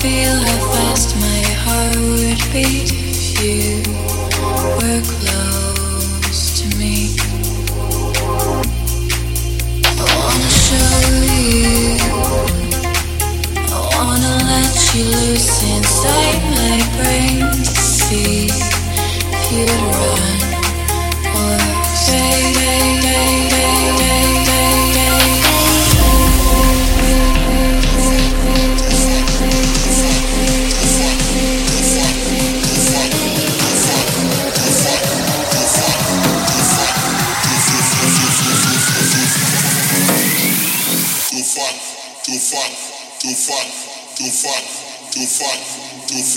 feel how fast my heart would beat if you were close.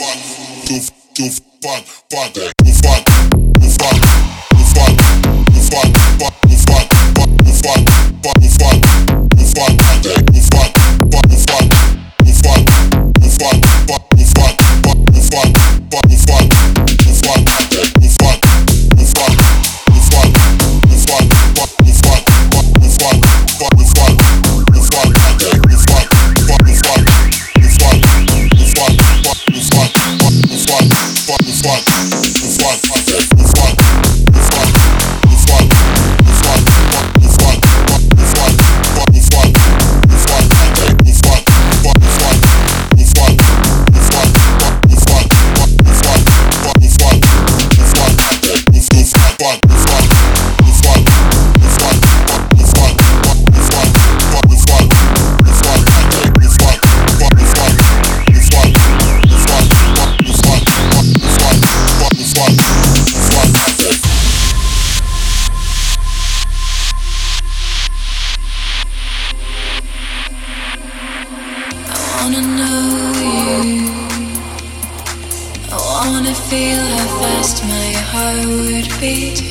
fat, too, too fat, fat. feet.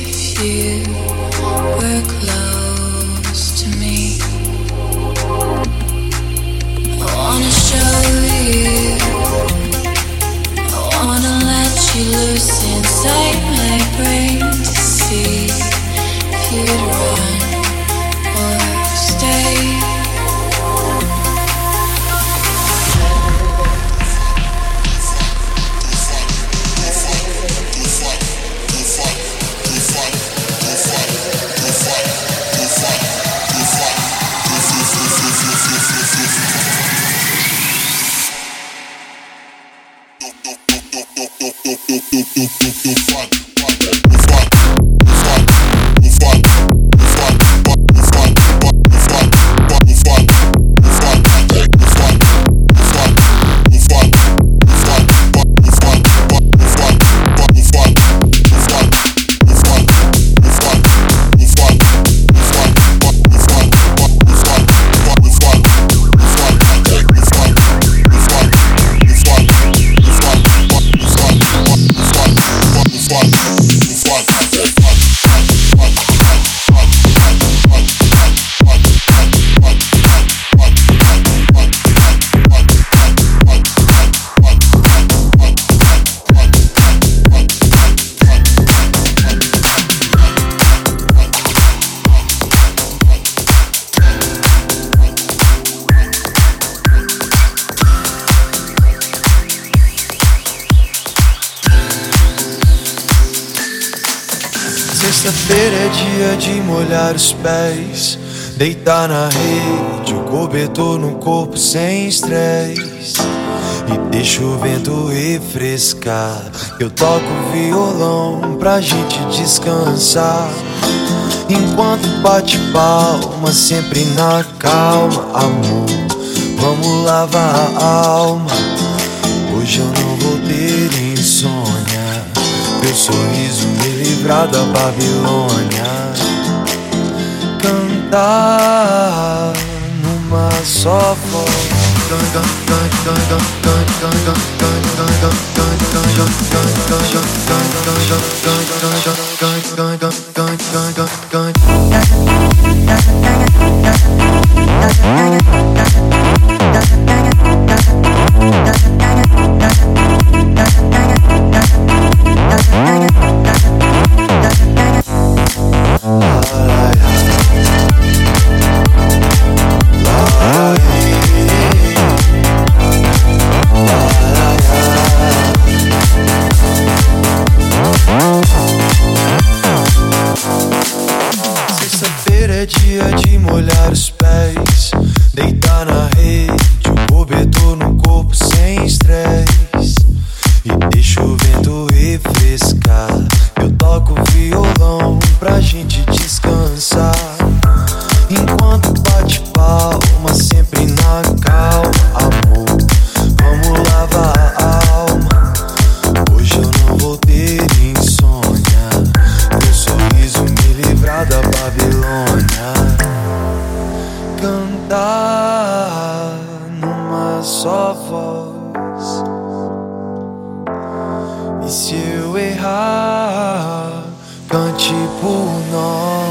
Deitar na rede, o cobertor no corpo sem estresse. E deixa o vento refrescar. Eu toco violão pra gente descansar. Enquanto bate palma, sempre na calma, amor. Vamos lavar a alma. Hoje eu não vou ter insônia. Meu sorriso me livrar da Babilônia. Cantar numa só voz. só voz. E se eu errar, cante por nós.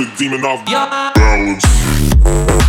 The demon off balance.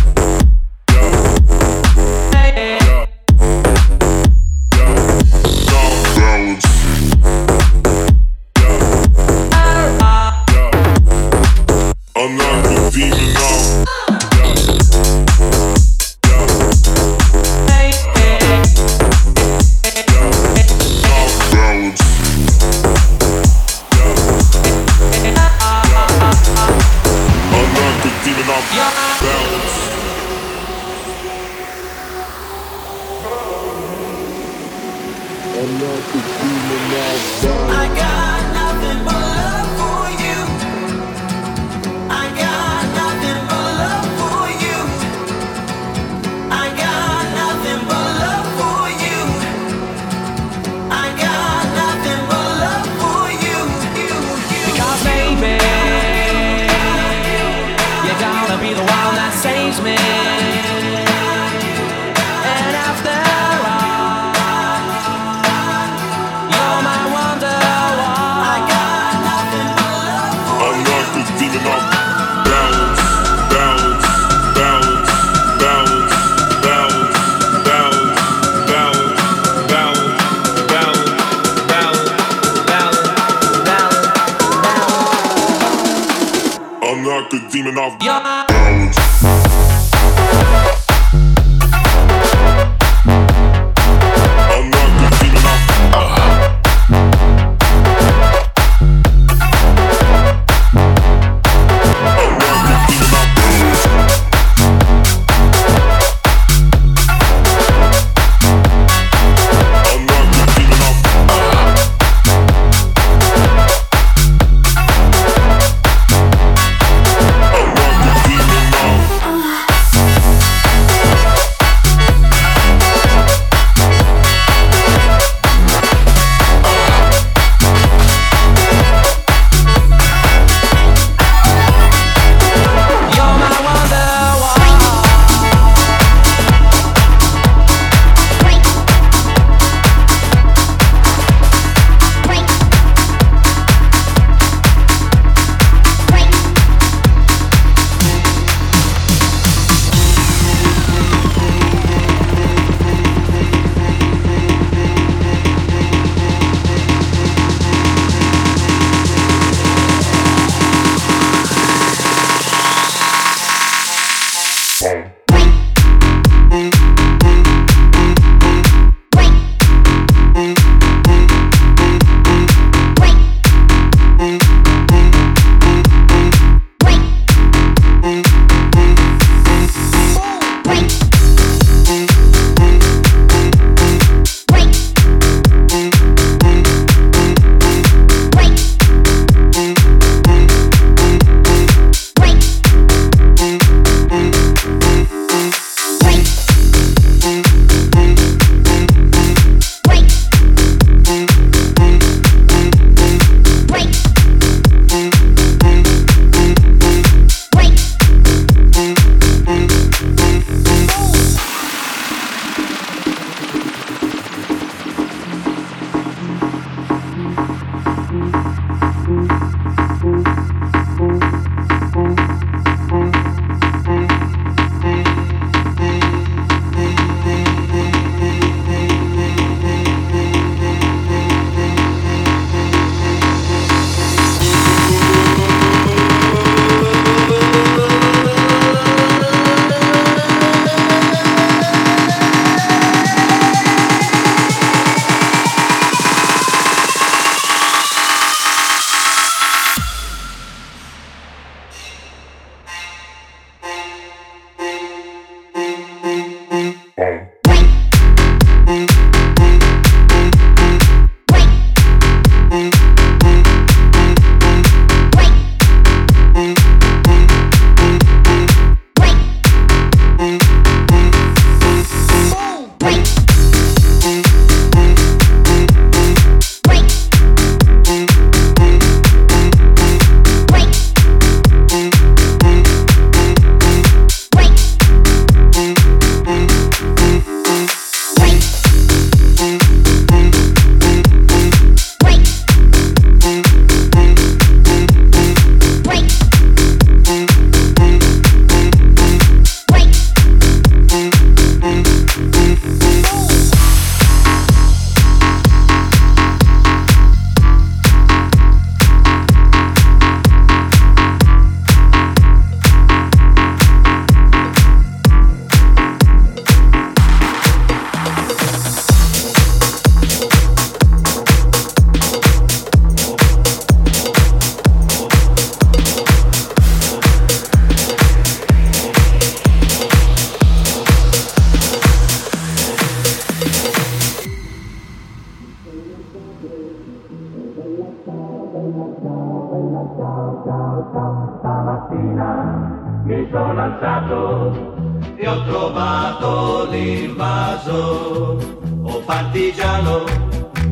Stamattina mi sono alzato e ho trovato l'invaso. Oh partigiano,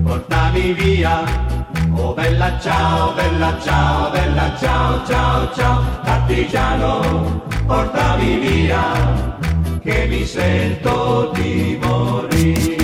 portami via. Oh bella ciao, bella ciao, bella ciao, ciao, ciao. Partigiano, portami via, che mi sento di morire.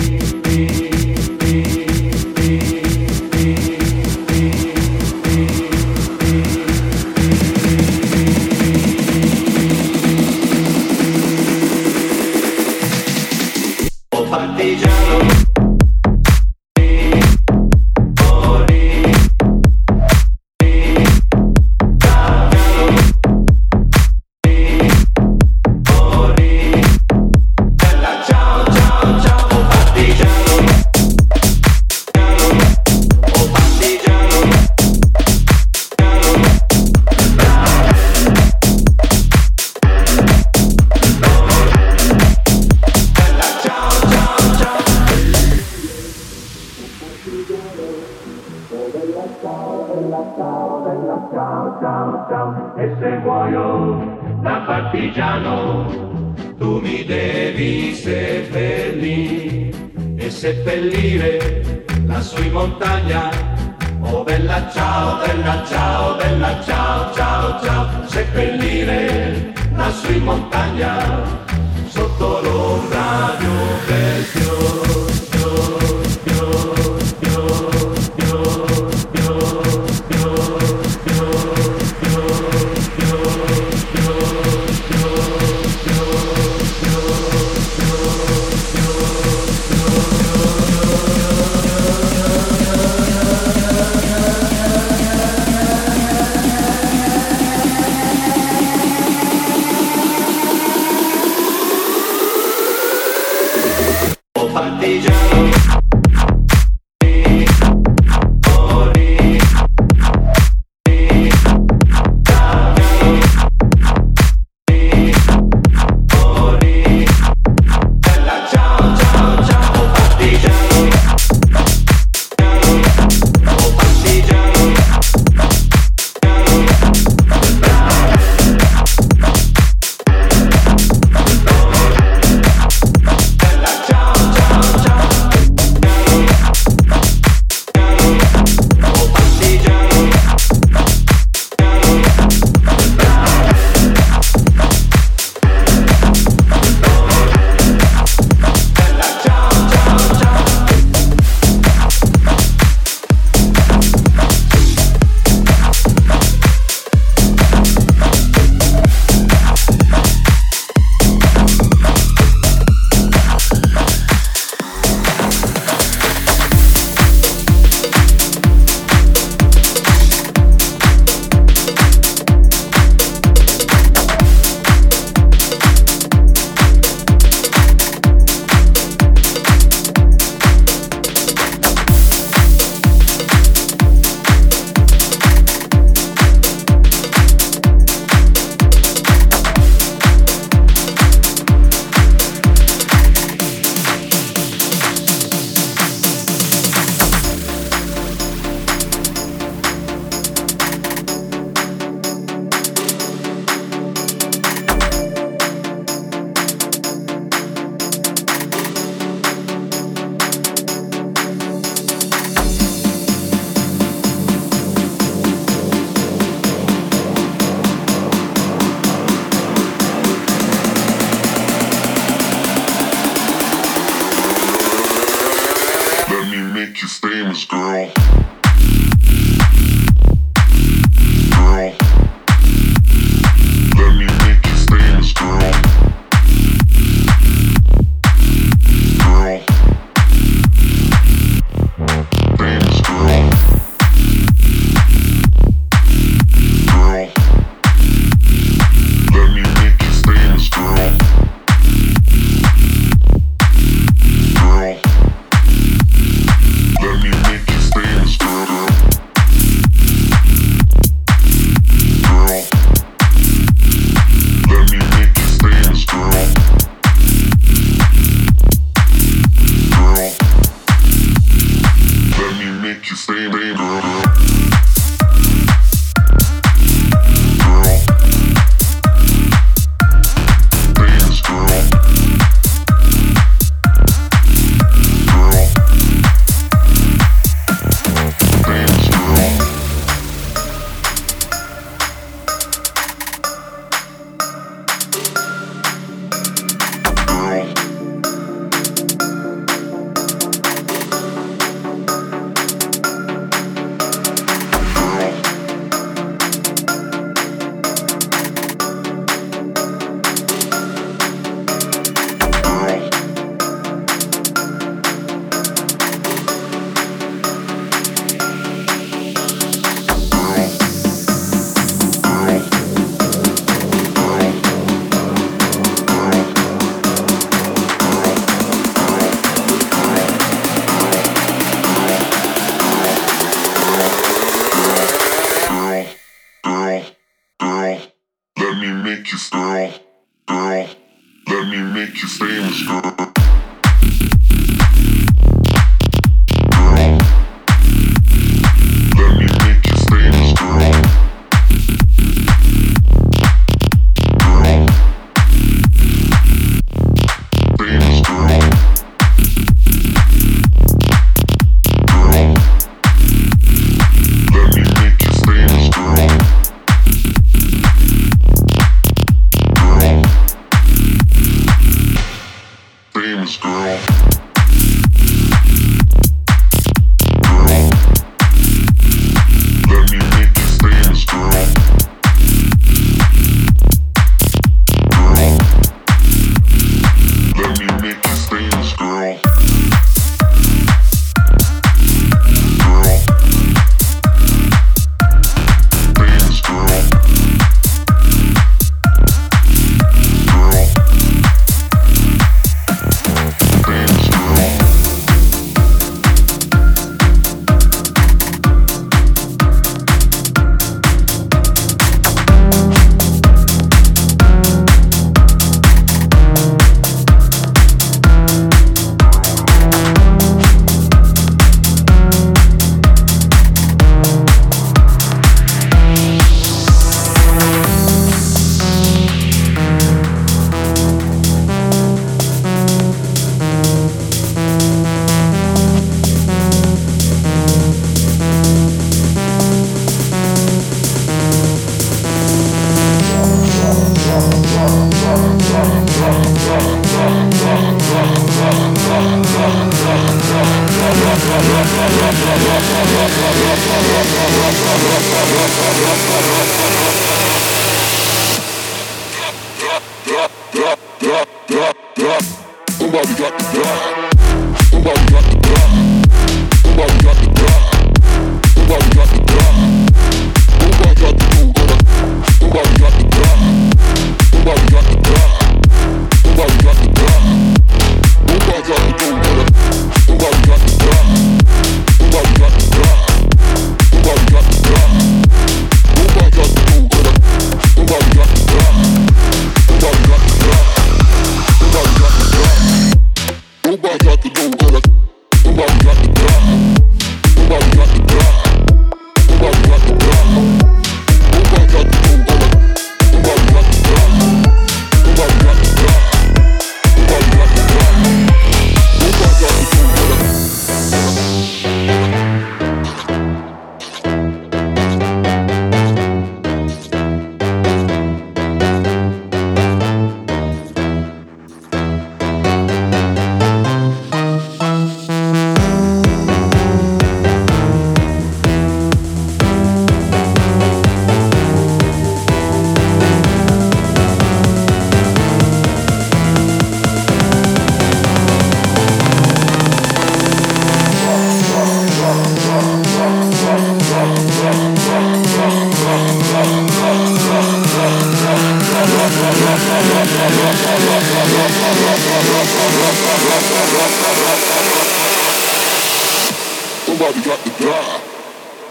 Somebody got to die.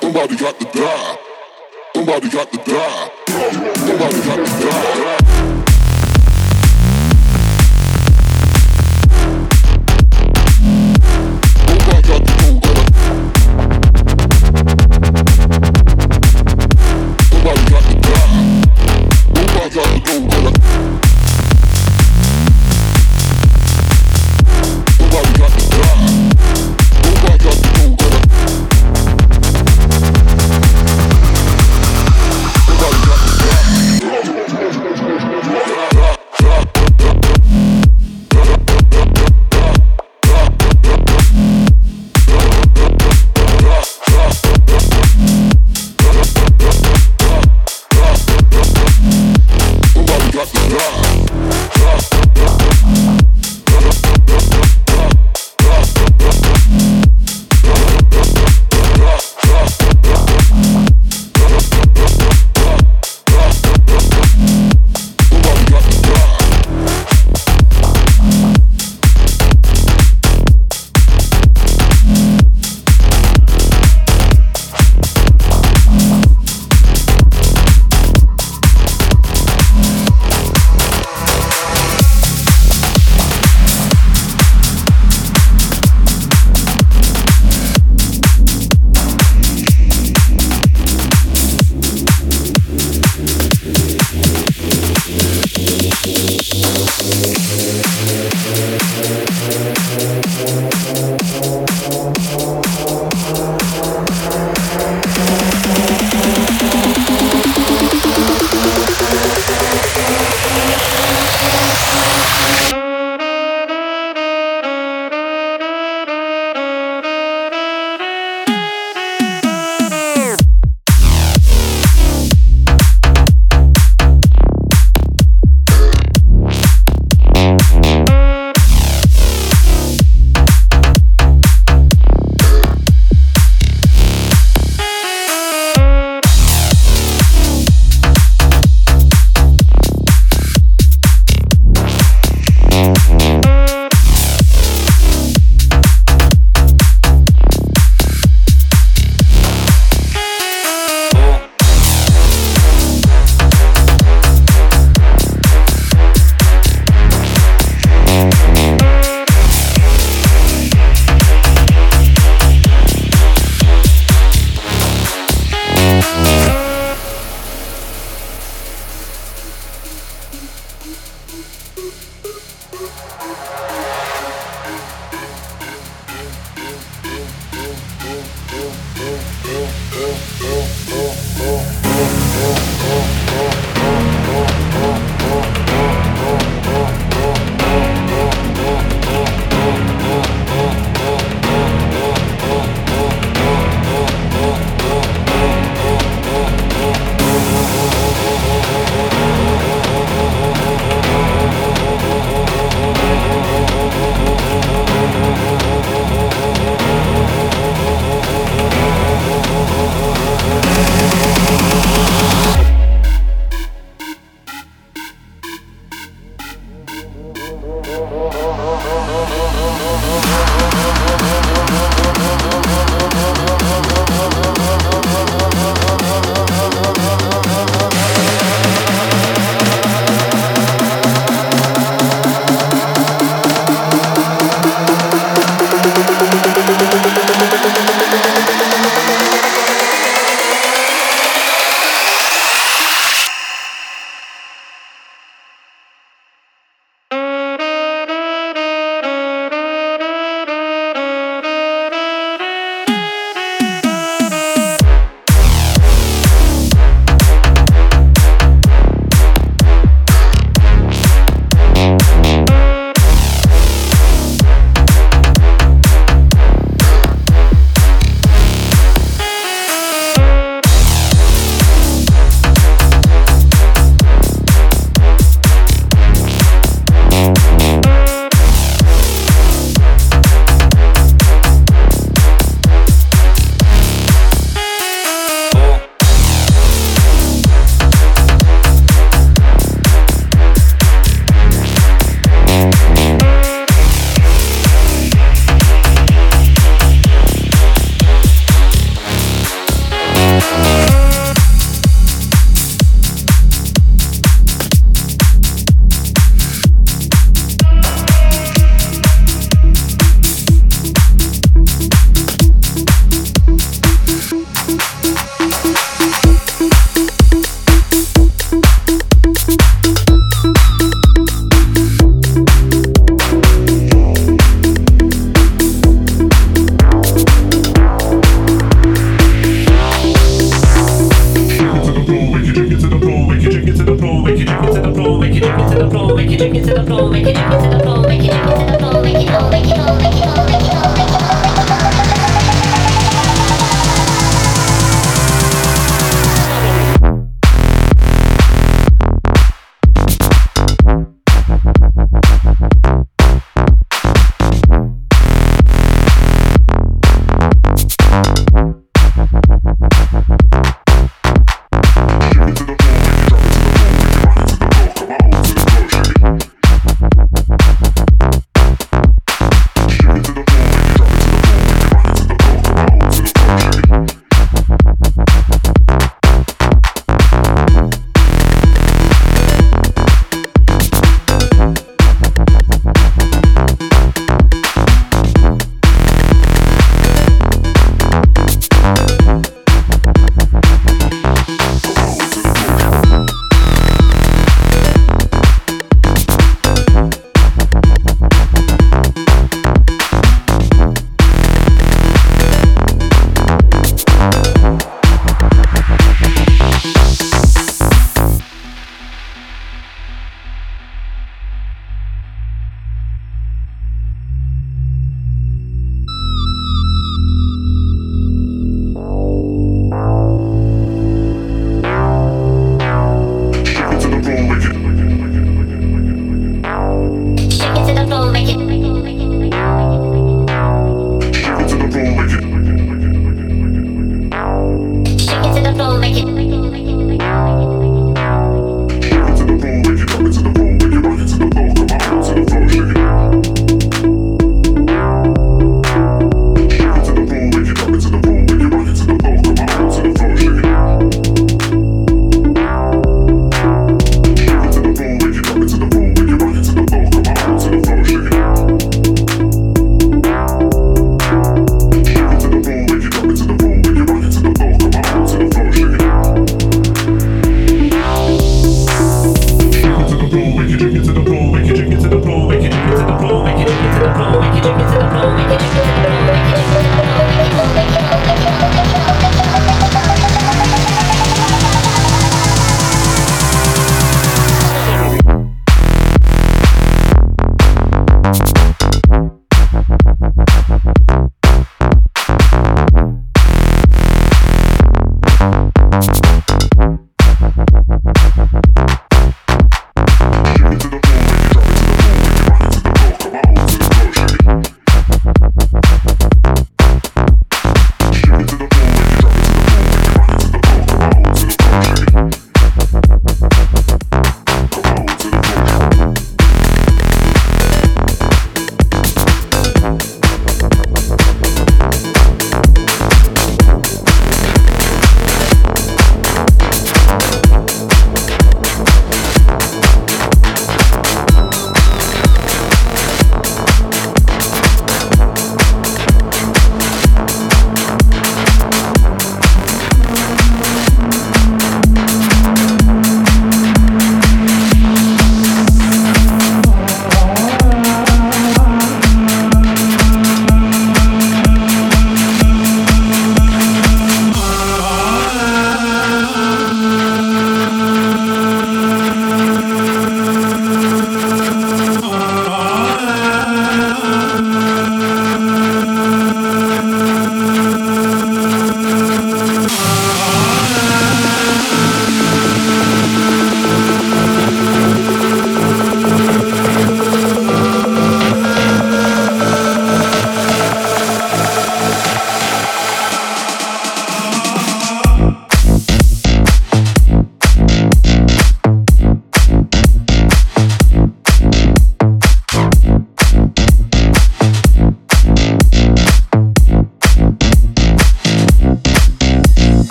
Somebody got to die. Somebody got to die. Somebody got to die. it, make it to the floor, make it, make it to the floor, make it, make it to the floor, make it, make it, make it, make it, make it.